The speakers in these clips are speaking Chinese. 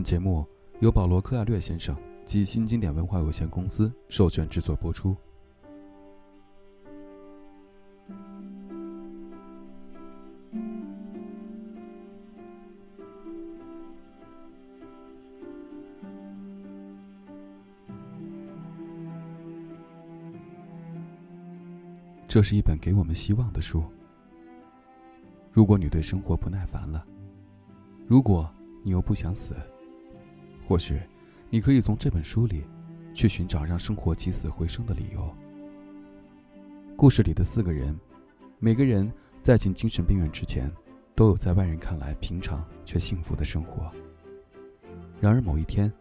本节目由保罗·柯亚略先生及新经典文化有限公司授权制作播出。这是一本给我们希望的书。如果你对生活不耐烦了，如果你又不想死，或许你可以从这本书里去寻找让生活起死回生的理由。故事里的四个人，每个人在进精神病院之前，都有在外人看来平常却幸福的生活。然而某一天，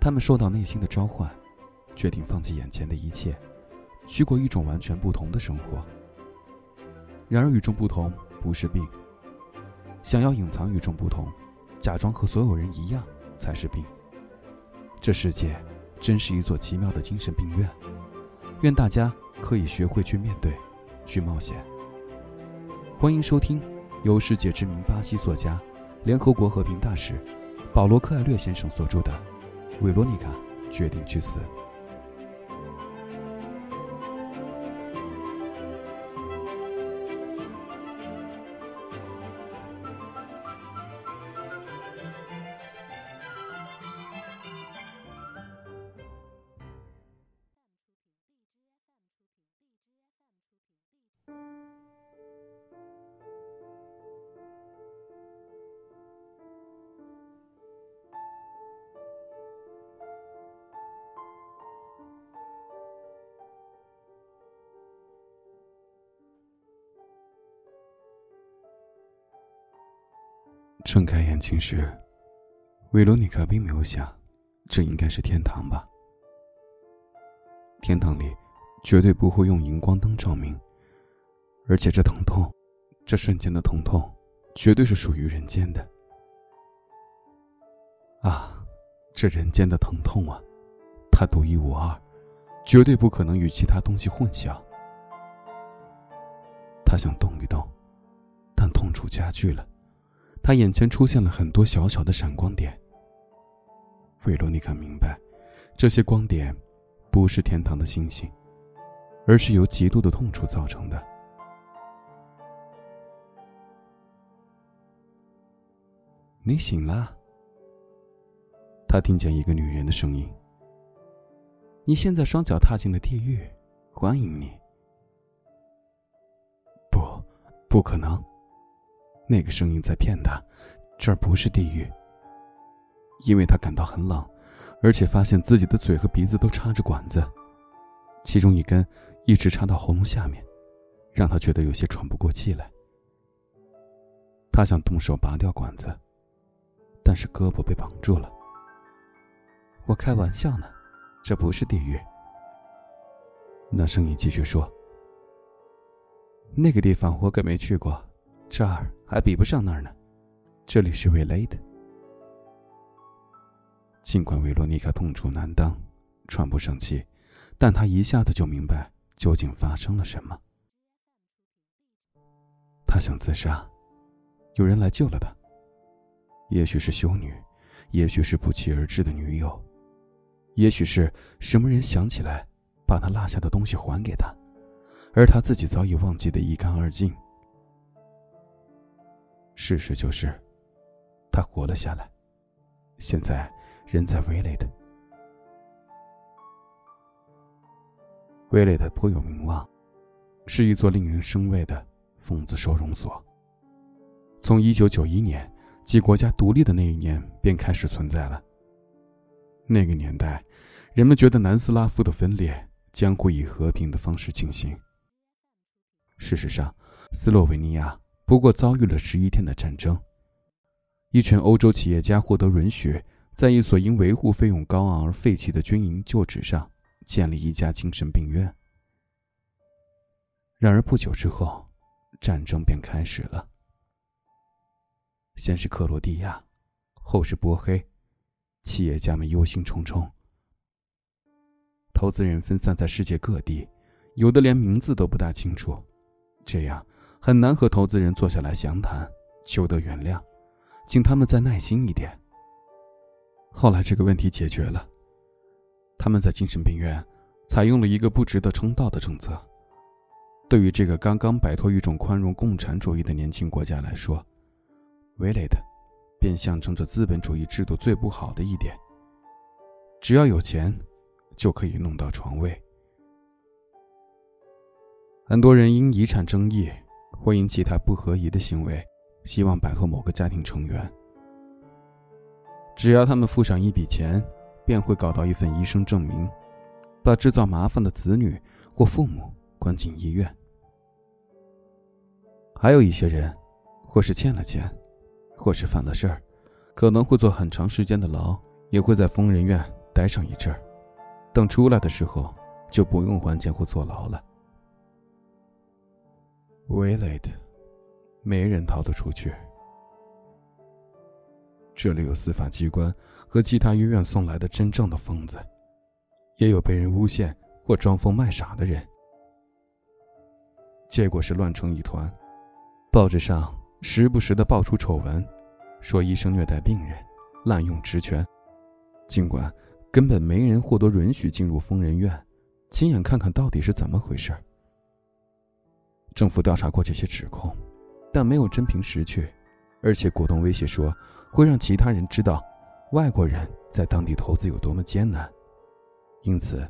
他们受到内心的召唤，决定放弃眼前的一切。去过一种完全不同的生活。然而，与众不同不是病。想要隐藏与众不同，假装和所有人一样才是病。这世界真是一座奇妙的精神病院。愿大家可以学会去面对，去冒险。欢迎收听由世界知名巴西作家、联合国和平大使保罗·克艾略先生所著的《维罗妮卡决定去死》。睁开眼睛时，维罗妮卡并没有想，这应该是天堂吧。天堂里绝对不会用荧光灯照明，而且这疼痛，这瞬间的疼痛，绝对是属于人间的。啊，这人间的疼痛啊，它独一无二，绝对不可能与其他东西混淆。他想动一动，但痛楚加剧了。他眼前出现了很多小小的闪光点。费罗尼卡明白，这些光点不是天堂的星星，而是由极度的痛楚造成的。你醒了。他听见一个女人的声音。你现在双脚踏进了地狱，欢迎你。不，不可能。那个声音在骗他，这儿不是地狱。因为他感到很冷，而且发现自己的嘴和鼻子都插着管子，其中一根一直插到喉咙下面，让他觉得有些喘不过气来。他想动手拔掉管子，但是胳膊被绑住了。我开玩笑呢，这不是地狱。那声音继续说：“那个地方我可没去过。”这儿还比不上那儿呢，这里是维雷的。尽管维罗妮卡痛楚难当，喘不上气，但她一下子就明白究竟发生了什么。她想自杀，有人来救了她。也许是修女，也许是不期而至的女友，也许是什么人想起来，把她落下的东西还给她，而她自己早已忘记的一干二净。事实就是，他活了下来，现在人在威雷特。威雷特颇有名望，是一座令人生畏的疯子收容所。从一九九一年即国家独立的那一年便开始存在了。那个年代，人们觉得南斯拉夫的分裂将会以和平的方式进行。事实上，斯洛维尼亚。不过遭遇了十一天的战争，一群欧洲企业家获得允许，在一所因维护费用高昂而废弃的军营旧址上建立一家精神病院。然而不久之后，战争便开始了。先是克罗地亚，后是波黑，企业家们忧心忡忡。投资人分散在世界各地，有的连名字都不大清楚，这样。很难和投资人坐下来详谈，求得原谅，请他们再耐心一点。后来这个问题解决了。他们在精神病院采用了一个不值得称道的政策。对于这个刚刚摆脱一种宽容共产主义的年轻国家来说，维雷的便象征着资本主义制度最不好的一点：只要有钱，就可以弄到床位。很多人因遗产争议或因其他不合宜的行为，希望摆脱某个家庭成员。只要他们付上一笔钱，便会搞到一份医生证明，把制造麻烦的子女或父母关进医院。还有一些人，或是欠了钱，或是犯了事儿，可能会坐很长时间的牢，也会在疯人院待上一阵儿。等出来的时候，就不用还钱或坐牢了。W a l e d 没人逃得出去。这里有司法机关和其他医院送来的真正的疯子，也有被人诬陷或装疯卖傻的人，结果是乱成一团。报纸上时不时的爆出丑闻，说医生虐待病人、滥用职权，尽管根本没人获得允许进入疯人院，亲眼看看到底是怎么回事。政府调查过这些指控，但没有真凭实据，而且果断威胁说会让其他人知道外国人在当地投资有多么艰难，因此，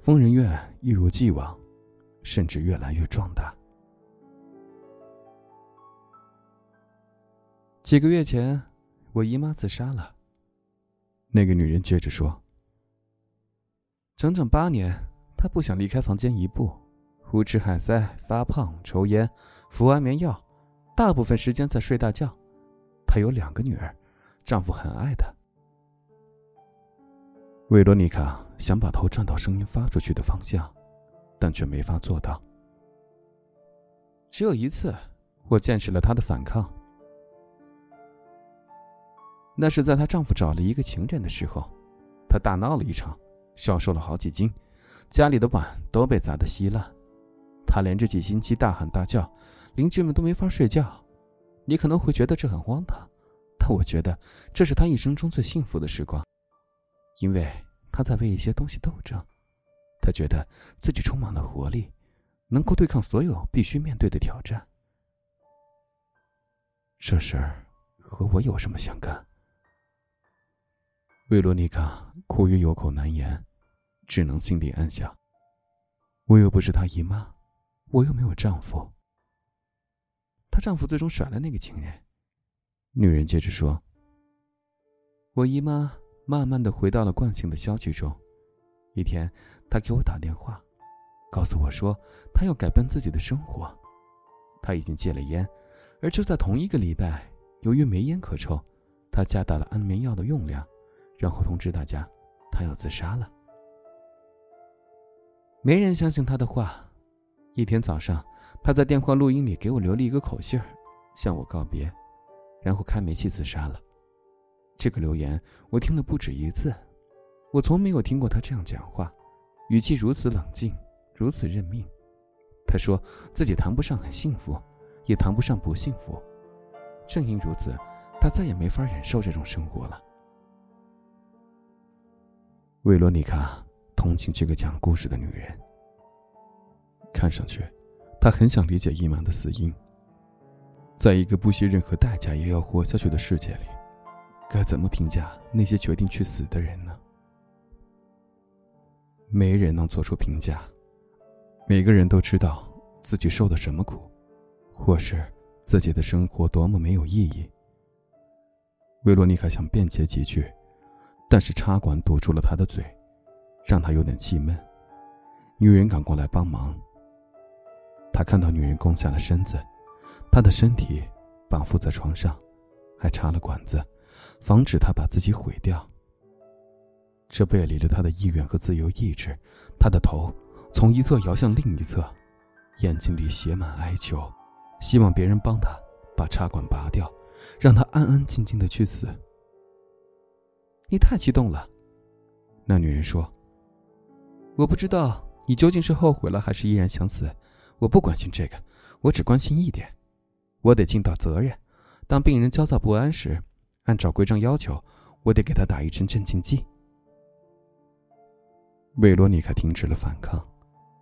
疯人院一如既往，甚至越来越壮大。几个月前，我姨妈自杀了。那个女人接着说：“整整八年，她不想离开房间一步，胡吃海塞、发胖、抽烟、服安眠药，大部分时间在睡大觉。她有两个女儿，丈夫很爱她。”维罗妮卡想把头转到声音发出去的方向，但却没法做到。只有一次，我见识了她的反抗。那是在她丈夫找了一个情人的时候，她大闹了一场，消瘦了好几斤，家里的碗都被砸得稀烂。他连着几星期大喊大叫，邻居们都没法睡觉。你可能会觉得这很荒唐，但我觉得这是他一生中最幸福的时光，因为他在为一些东西斗争。他觉得自己充满了活力，能够对抗所有必须面对的挑战。这事儿和我有什么相干？维罗妮卡苦于有口难言，只能心里暗想：“我又不是他姨妈，我又没有丈夫。”她丈夫最终甩了那个情人。女人接着说：“我姨妈慢慢的回到了惯性的消极中。一天，她给我打电话，告诉我说她要改变自己的生活。她已经戒了烟，而就在同一个礼拜，由于没烟可抽，她加大了安眠药的用量。”然后通知大家，她要自杀了。没人相信他的话。一天早上，他在电话录音里给我留了一个口信儿，向我告别，然后开煤气自杀了。这个留言我听了不止一次，我从没有听过他这样讲话，语气如此冷静，如此认命。他说自己谈不上很幸福，也谈不上不幸福。正因如此，他再也没法忍受这种生活了。维罗妮卡同情这个讲故事的女人。看上去，她很想理解伊曼的死因。在一个不惜任何代价也要活下去的世界里，该怎么评价那些决定去死的人呢？没人能做出评价。每个人都知道自己受的什么苦，或是自己的生活多么没有意义。维罗妮卡想辩解几句。但是插管堵住了他的嘴，让他有点气闷。女人赶过来帮忙。他看到女人弓下了身子，她的身体绑缚在床上，还插了管子，防止她把自己毁掉。这背离了他的意愿和自由意志。他的头从一侧摇向另一侧，眼睛里写满哀求，希望别人帮他把插管拔掉，让他安安静静的去死。你太激动了，那女人说：“我不知道你究竟是后悔了还是依然想死，我不关心这个，我只关心一点，我得尽到责任。当病人焦躁不安时，按照规章要求，我得给他打一针镇静剂。维罗妮卡停止了反抗，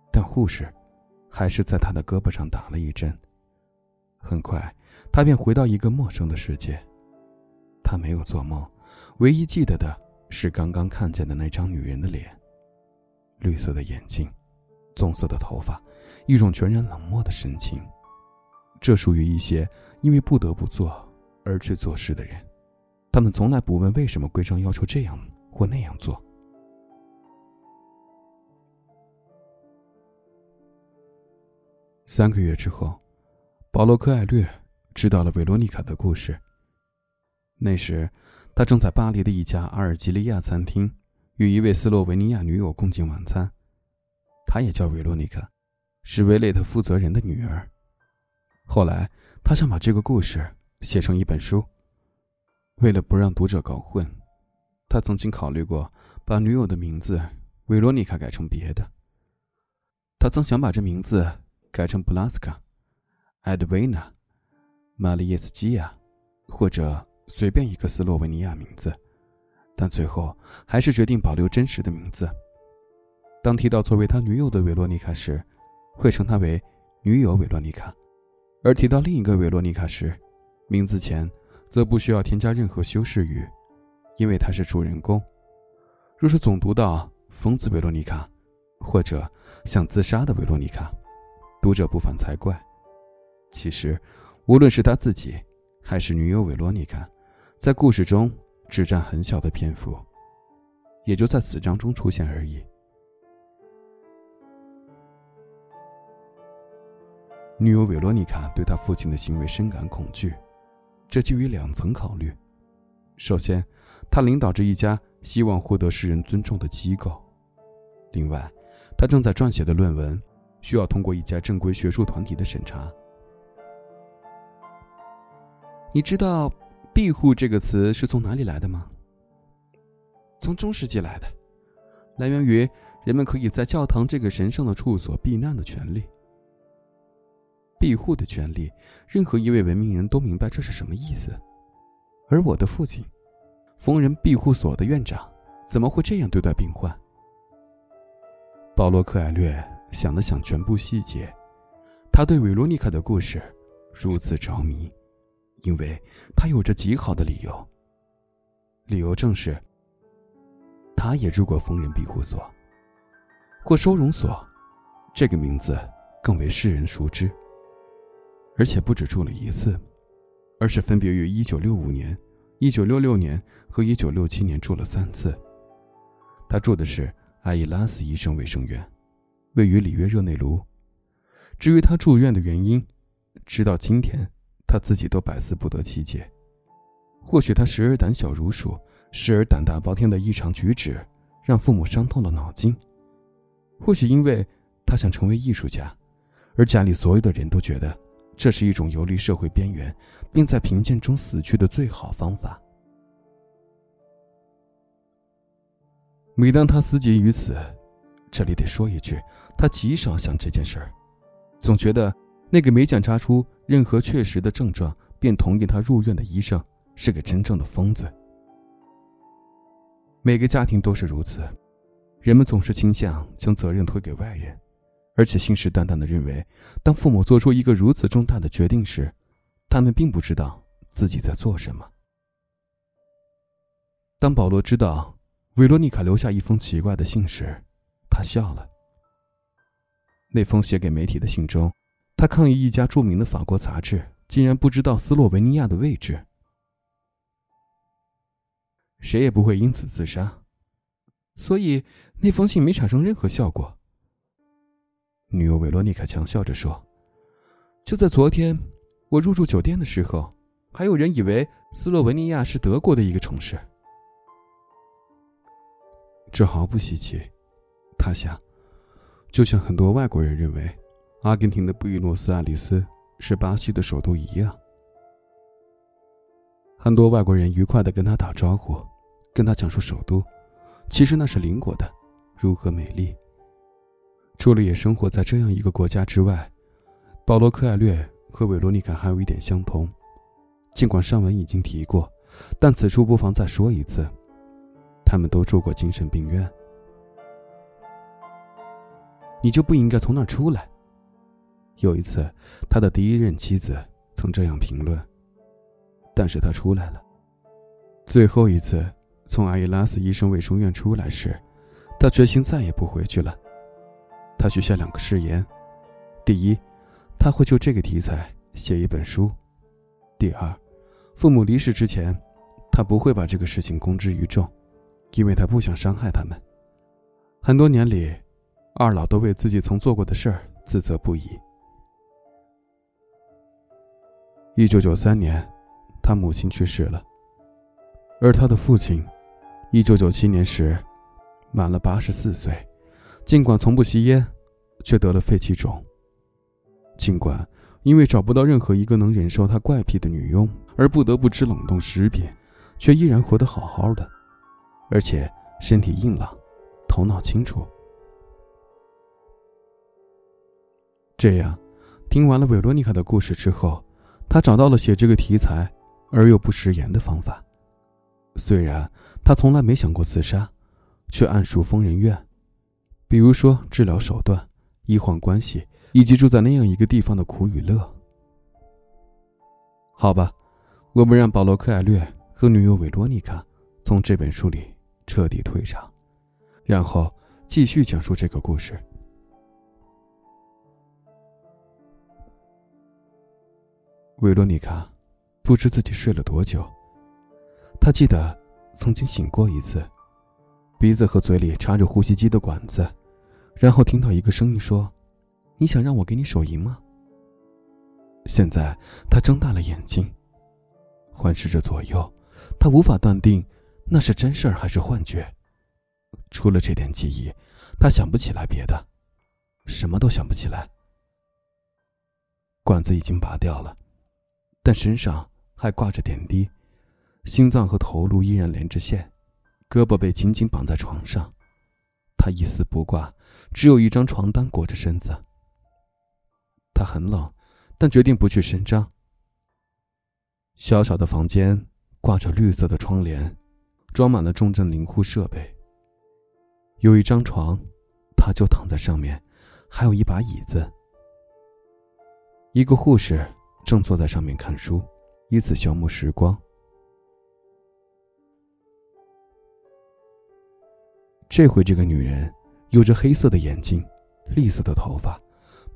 但护士还是在他的胳膊上打了一针。很快，他便回到一个陌生的世界。他没有做梦，唯一记得的是刚刚看见的那张女人的脸，绿色的眼睛，棕色的头发，一种全然冷漠的神情。这属于一些因为不得不做而去做事的人，他们从来不问为什么规章要求这样或那样做。三个月之后，保罗·科艾略知道了维罗妮卡的故事。那时，他正在巴黎的一家阿尔及利亚餐厅与一位斯洛文尼亚女友共进晚餐。她也叫维罗妮卡，是维雷特负责人的女儿。后来，他想把这个故事写成一本书。为了不让读者搞混，他曾经考虑过把女友的名字维罗妮卡改成别的。他曾想把这名字改成布拉斯卡、埃德维娜、玛丽叶斯基亚，或者。随便一个斯洛文尼亚名字，但最后还是决定保留真实的名字。当提到作为他女友的维罗妮卡时，会称她为女友维罗妮卡；而提到另一个维罗妮卡时，名字前则不需要添加任何修饰语，因为她是主人公。若是总读到“疯子维罗妮卡”或者“想自杀的维罗妮卡”，读者不反才怪。其实，无论是他自己，还是女友维罗妮卡。在故事中只占很小的篇幅，也就在此章中出现而已。女友维罗妮卡对她父亲的行为深感恐惧，这基于两层考虑：首先，他领导着一家希望获得世人尊重的机构；另外，他正在撰写的论文需要通过一家正规学术团体的审查。你知道？庇护这个词是从哪里来的吗？从中世纪来的，来源于人们可以在教堂这个神圣的处所避难的权利。庇护的权利，任何一位文明人都明白这是什么意思。而我的父亲，疯人庇护所的院长，怎么会这样对待病患？保罗·克艾略想了想全部细节，他对维罗妮卡的故事如此着迷。因为他有着极好的理由。理由正是，他也住过疯人庇护所，或收容所，这个名字更为世人熟知。而且不止住了一次，而是分别于1965年、1966年和1967年住了三次。他住的是阿伊拉斯医生卫生院，位于里约热内卢。至于他住院的原因，直到今天。他自己都百思不得其解，或许他时而胆小如鼠，时而胆大包天的异常举止，让父母伤透了脑筋；或许因为他想成为艺术家，而家里所有的人都觉得这是一种游离社会边缘，并在贫贱中死去的最好方法。每当他思及于此，这里得说一句，他极少想这件事儿，总觉得。那个没检查出任何确实的症状便同意他入院的医生是个真正的疯子。每个家庭都是如此，人们总是倾向将责任推给外人，而且信誓旦旦地认为，当父母做出一个如此重大的决定时，他们并不知道自己在做什么。当保罗知道维罗妮卡留下一封奇怪的信时，他笑了。那封写给媒体的信中。他抗议一家著名的法国杂志竟然不知道斯洛文尼亚的位置。谁也不会因此自杀，所以那封信没产生任何效果。女友维罗妮卡强笑着说：“就在昨天，我入住酒店的时候，还有人以为斯洛文尼亚是德国的一个城市。这毫不稀奇，他想，就像很多外国人认为。”阿根廷的布宜诺斯艾利斯是巴西的首都一样，很多外国人愉快的跟他打招呼，跟他讲述首都，其实那是邻国的，如何美丽。除了也生活在这样一个国家之外，保罗·科艾略和维罗妮卡还有一点相同，尽管上文已经提过，但此处不妨再说一次，他们都住过精神病院。你就不应该从那儿出来。有一次，他的第一任妻子曾这样评论。但是他出来了。最后一次从阿伊拉斯医生卫生院出来时，他决心再也不回去了。他许下两个誓言：第一，他会就这个题材写一本书；第二，父母离世之前，他不会把这个事情公之于众，因为他不想伤害他们。很多年里，二老都为自己曾做过的事儿自责不已。一九九三年。他母亲去世了，而他的父亲，一九九七年时，满了八十四岁，尽管从不吸烟，却得了肺气肿。尽管因为找不到任何一个能忍受他怪癖的女佣，而不得不吃冷冻食品，却依然活得好好的，而且身体硬朗，头脑清楚。这样，听完了维罗妮卡的故事之后，他找到了写这个题材。而又不食言的方法。虽然他从来没想过自杀，却暗数疯人院，比如说治疗手段、医患关系，以及住在那样一个地方的苦与乐。好吧，我们让保罗·克艾略和女友维罗妮卡从这本书里彻底退场，然后继续讲述这个故事。维罗妮卡。不知自己睡了多久。他记得曾经醒过一次，鼻子和嘴里插着呼吸机的管子，然后听到一个声音说：“你想让我给你手淫吗？”现在他睁大了眼睛，环视着左右，他无法断定那是真事儿还是幻觉。除了这点记忆，他想不起来别的，什么都想不起来。管子已经拔掉了。但身上还挂着点滴，心脏和头颅依然连着线，胳膊被紧紧绑在床上，他一丝不挂，只有一张床单裹着身子。他很冷，但决定不去声张。小小的房间挂着绿色的窗帘，装满了重症灵护设备。有一张床，他就躺在上面，还有一把椅子，一个护士。正坐在上面看书，以此消磨时光。这回这个女人有着黑色的眼睛，栗色的头发。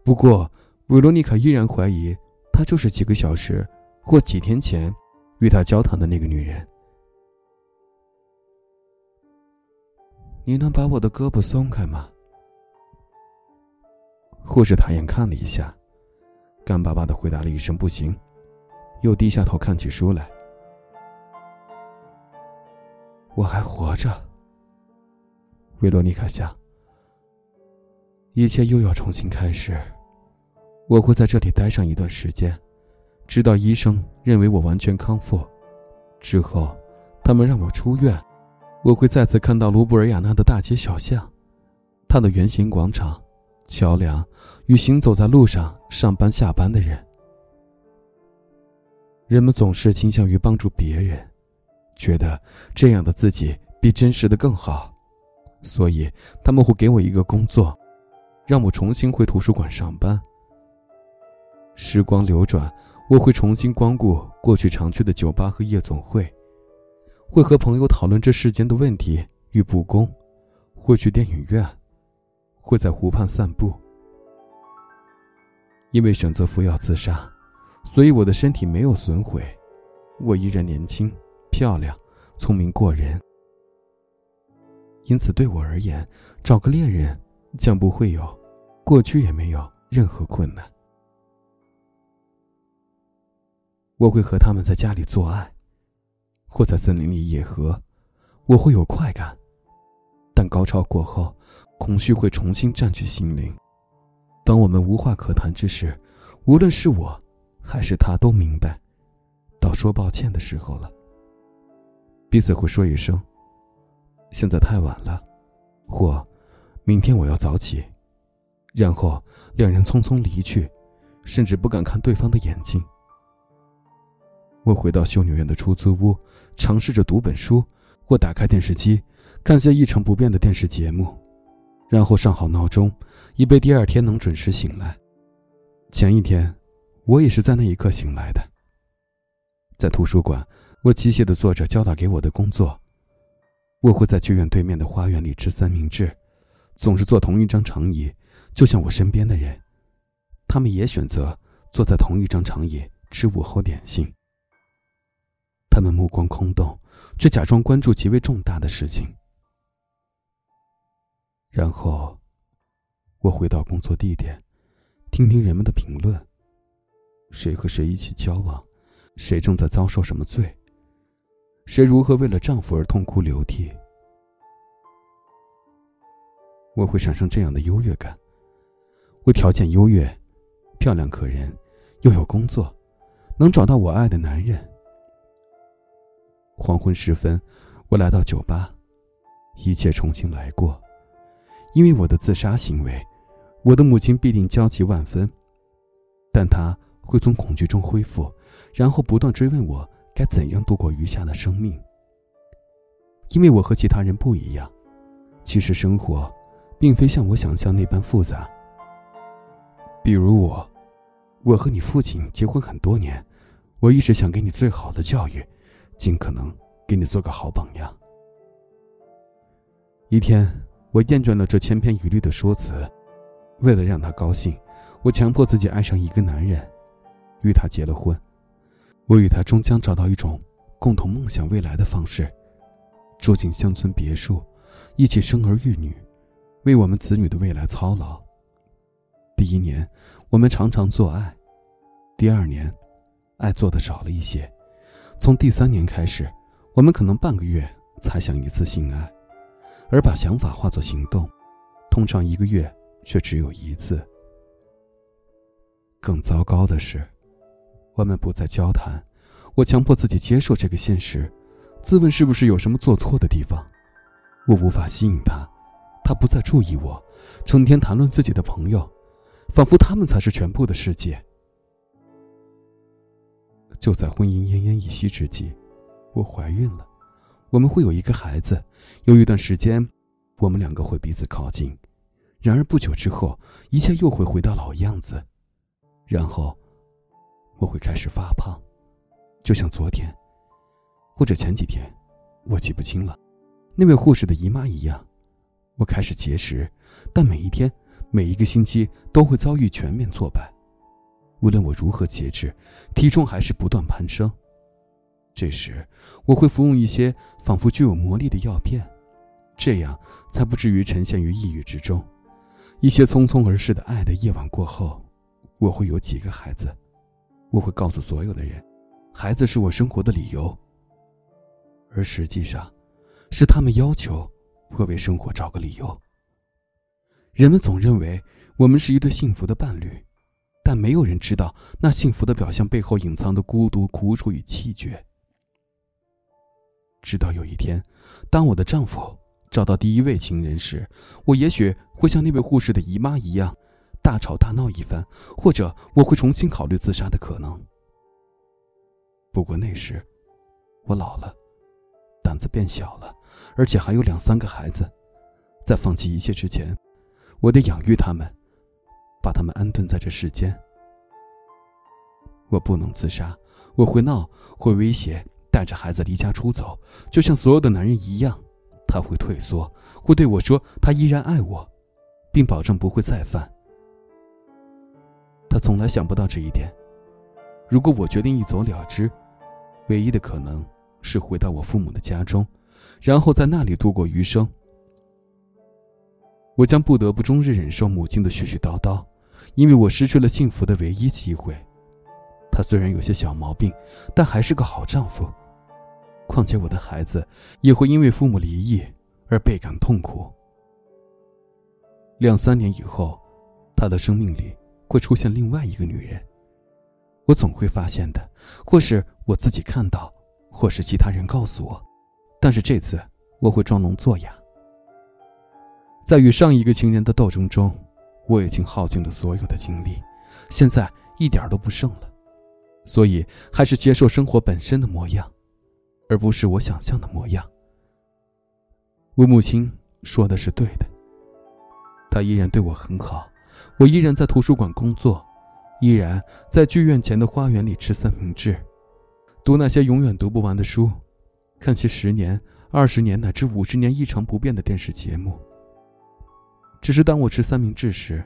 不过，维罗妮卡依然怀疑她就是几个小时或几天前与他交谈的那个女人。你能把我的胳膊松开吗？护士抬眼看了一下。干巴巴的回答了一声“不行”，又低下头看起书来。我还活着，维罗妮卡想。一切又要重新开始。我会在这里待上一段时间，直到医生认为我完全康复。之后，他们让我出院，我会再次看到卢布尔雅纳的大街小巷，它的圆形广场。桥梁与行走在路上上班下班的人，人们总是倾向于帮助别人，觉得这样的自己比真实的更好，所以他们会给我一个工作，让我重新回图书馆上班。时光流转，我会重新光顾过去常去的酒吧和夜总会，会和朋友讨论这世间的问题与不公，会去电影院。会在湖畔散步。因为选择服药自杀，所以我的身体没有损毁，我依然年轻、漂亮、聪明过人。因此，对我而言，找个恋人将不会有，过去也没有任何困难。我会和他们在家里做爱，或在森林里野合，我会有快感，但高潮过后。空虚会重新占据心灵。当我们无话可谈之时，无论是我，还是他，都明白，到说抱歉的时候了。彼此会说一声：“现在太晚了”，或“明天我要早起”，然后两人匆匆离去，甚至不敢看对方的眼睛。我回到修女院的出租屋，尝试着读本书，或打开电视机，看些一成不变的电视节目，然后上好闹钟，以备第二天能准时醒来。前一天，我也是在那一刻醒来的。在图书馆，我机械地做着交代给我的工作。我会在剧院对面的花园里吃三明治，总是坐同一张长椅，就像我身边的人，他们也选择坐在同一张长椅吃午后点心。他们目光空洞，却假装关注极为重大的事情。然后，我回到工作地点，听听人们的评论。谁和谁一起交往？谁正在遭受什么罪？谁如何为了丈夫而痛哭流涕？我会产生这样的优越感。我条件优越，漂亮可人，又有工作，能找到我爱的男人。黄昏时分，我来到酒吧，一切重新来过。因为我的自杀行为，我的母亲必定焦急万分，但她会从恐惧中恢复，然后不断追问我。该怎样度过余下的生命？因为我和其他人不一样，其实生活并非像我想象那般复杂。比如我，我和你父亲结婚很多年，我一直想给你最好的教育，尽可能给你做个好榜样。一天，我厌倦了这千篇一律的说辞，为了让他高兴，我强迫自己爱上一个男人，与他结了婚。我与他终将找到一种共同梦想未来的方式，住进乡村别墅，一起生儿育女，为我们子女的未来操劳。第一年，我们常常做爱；第二年，爱做的少了一些；从第三年开始，我们可能半个月才想一次性爱，而把想法化作行动，通常一个月却只有一次。更糟糕的是。我们不再交谈，我强迫自己接受这个现实，自问是不是有什么做错的地方。我无法吸引他，他不再注意我，成天谈论自己的朋友，仿佛他们才是全部的世界。就在婚姻奄奄一息之际，我怀孕了，我们会有一个孩子。有一段时间，我们两个会彼此靠近，然而不久之后，一切又会回到老样子，然后。我会开始发胖，就像昨天，或者前几天，我记不清了。那位护士的姨妈一样，我开始节食，但每一天、每一个星期都会遭遇全面挫败。无论我如何节制，体重还是不断攀升。这时，我会服用一些仿佛具有魔力的药片，这样才不至于沉陷于抑郁之中。一些匆匆而逝的爱的夜晚过后，我会有几个孩子。我会告诉所有的人，孩子是我生活的理由。而实际上，是他们要求我为生活找个理由。人们总认为我们是一对幸福的伴侣，但没有人知道那幸福的表象背后隐藏的孤独、苦楚与气绝。直到有一天，当我的丈夫找到第一位情人时，我也许会像那位护士的姨妈一样。大吵大闹一番，或者我会重新考虑自杀的可能。不过那时，我老了，胆子变小了，而且还有两三个孩子，在放弃一切之前，我得养育他们，把他们安顿在这世间。我不能自杀，我会闹，会威胁，带着孩子离家出走，就像所有的男人一样。他会退缩，会对我说他依然爱我，并保证不会再犯。他从来想不到这一点。如果我决定一走了之，唯一的可能是回到我父母的家中，然后在那里度过余生。我将不得不终日忍受母亲的絮絮叨叨，因为我失去了幸福的唯一机会。他虽然有些小毛病，但还是个好丈夫。况且我的孩子也会因为父母离异而倍感痛苦。两三年以后，他的生命里。会出现另外一个女人，我总会发现的，或是我自己看到，或是其他人告诉我。但是这次我会装聋作哑。在与上一个情人的斗争中，我已经耗尽了所有的精力，现在一点都不剩了。所以还是接受生活本身的模样，而不是我想象的模样。我母亲说的是对的，她依然对我很好，我依然在图书馆工作，依然在剧院前的花园里吃三明治，读那些永远读不完的书，看些十年、二十年乃至五十年一成不变的电视节目。只是当我吃三明治时，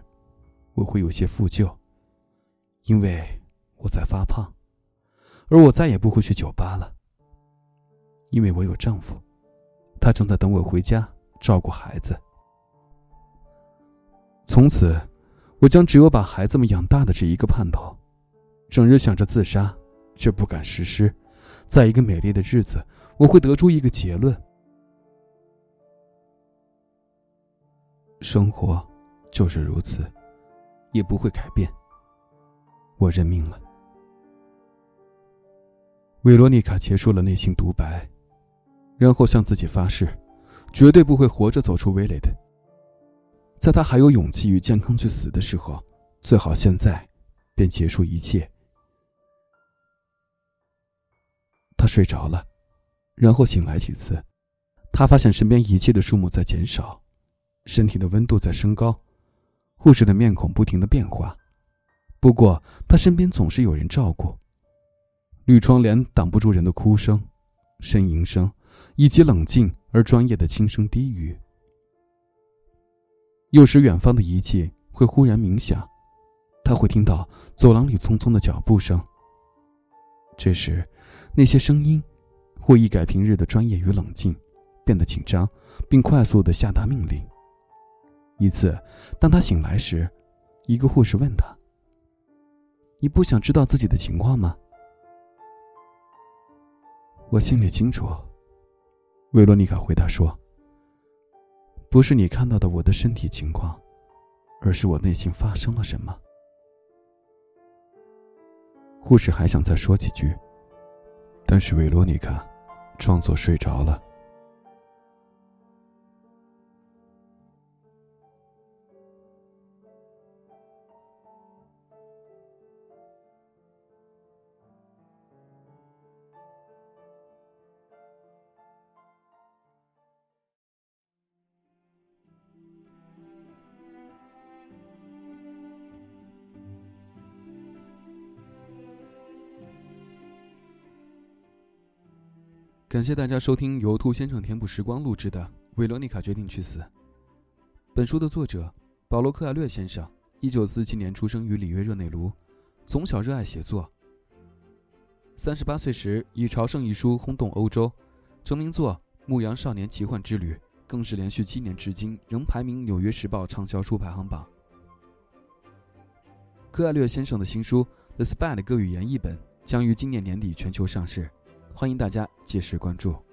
我会有些负疚，因为我在发胖，而我再也不会去酒吧了，因为我有丈夫。他正在等我回家照顾孩子。从此，我将只有把孩子们养大的这一个盼头，整日想着自杀，却不敢实施。在一个美丽的日子，我会得出一个结论：生活就是如此，也不会改变。我认命了。维罗妮卡结束了内心独白。然后向自己发誓，绝对不会活着走出威雷的。在他还有勇气与健康去死的时候，最好现在便结束一切。他睡着了，然后醒来几次，他发现身边一切的数目在减少，身体的温度在升高，护士的面孔不停的变化。不过他身边总是有人照顾，绿窗帘挡不住人的哭声、呻吟声。以及冷静而专业的轻声低语。有时远方的仪器会忽然鸣响，他会听到走廊里匆匆的脚步声。这时，那些声音会一改平日的专业与冷静，变得紧张，并快速的下达命令。一次，当他醒来时，一个护士问他：“你不想知道自己的情况吗？”我心里清楚。维罗妮卡回答说：“不是你看到的我的身体情况，而是我内心发生了什么。”护士还想再说几句，但是维罗妮卡装作睡着了。感谢大家收听由兔先生填补时光录制的《维罗妮卡决定去死》。本书的作者保罗·克艾略先生，一九四七年出生于里约热内卢，从小热爱写作。三十八岁时以《朝圣》一书轰动欧洲，成名作《牧羊少年奇幻之旅》更是连续七年至今仍排名《纽约时报》畅销书排行榜。克艾略先生的新书《The Spy》的各语言译本将于今年年底全球上市。欢迎大家届时关注。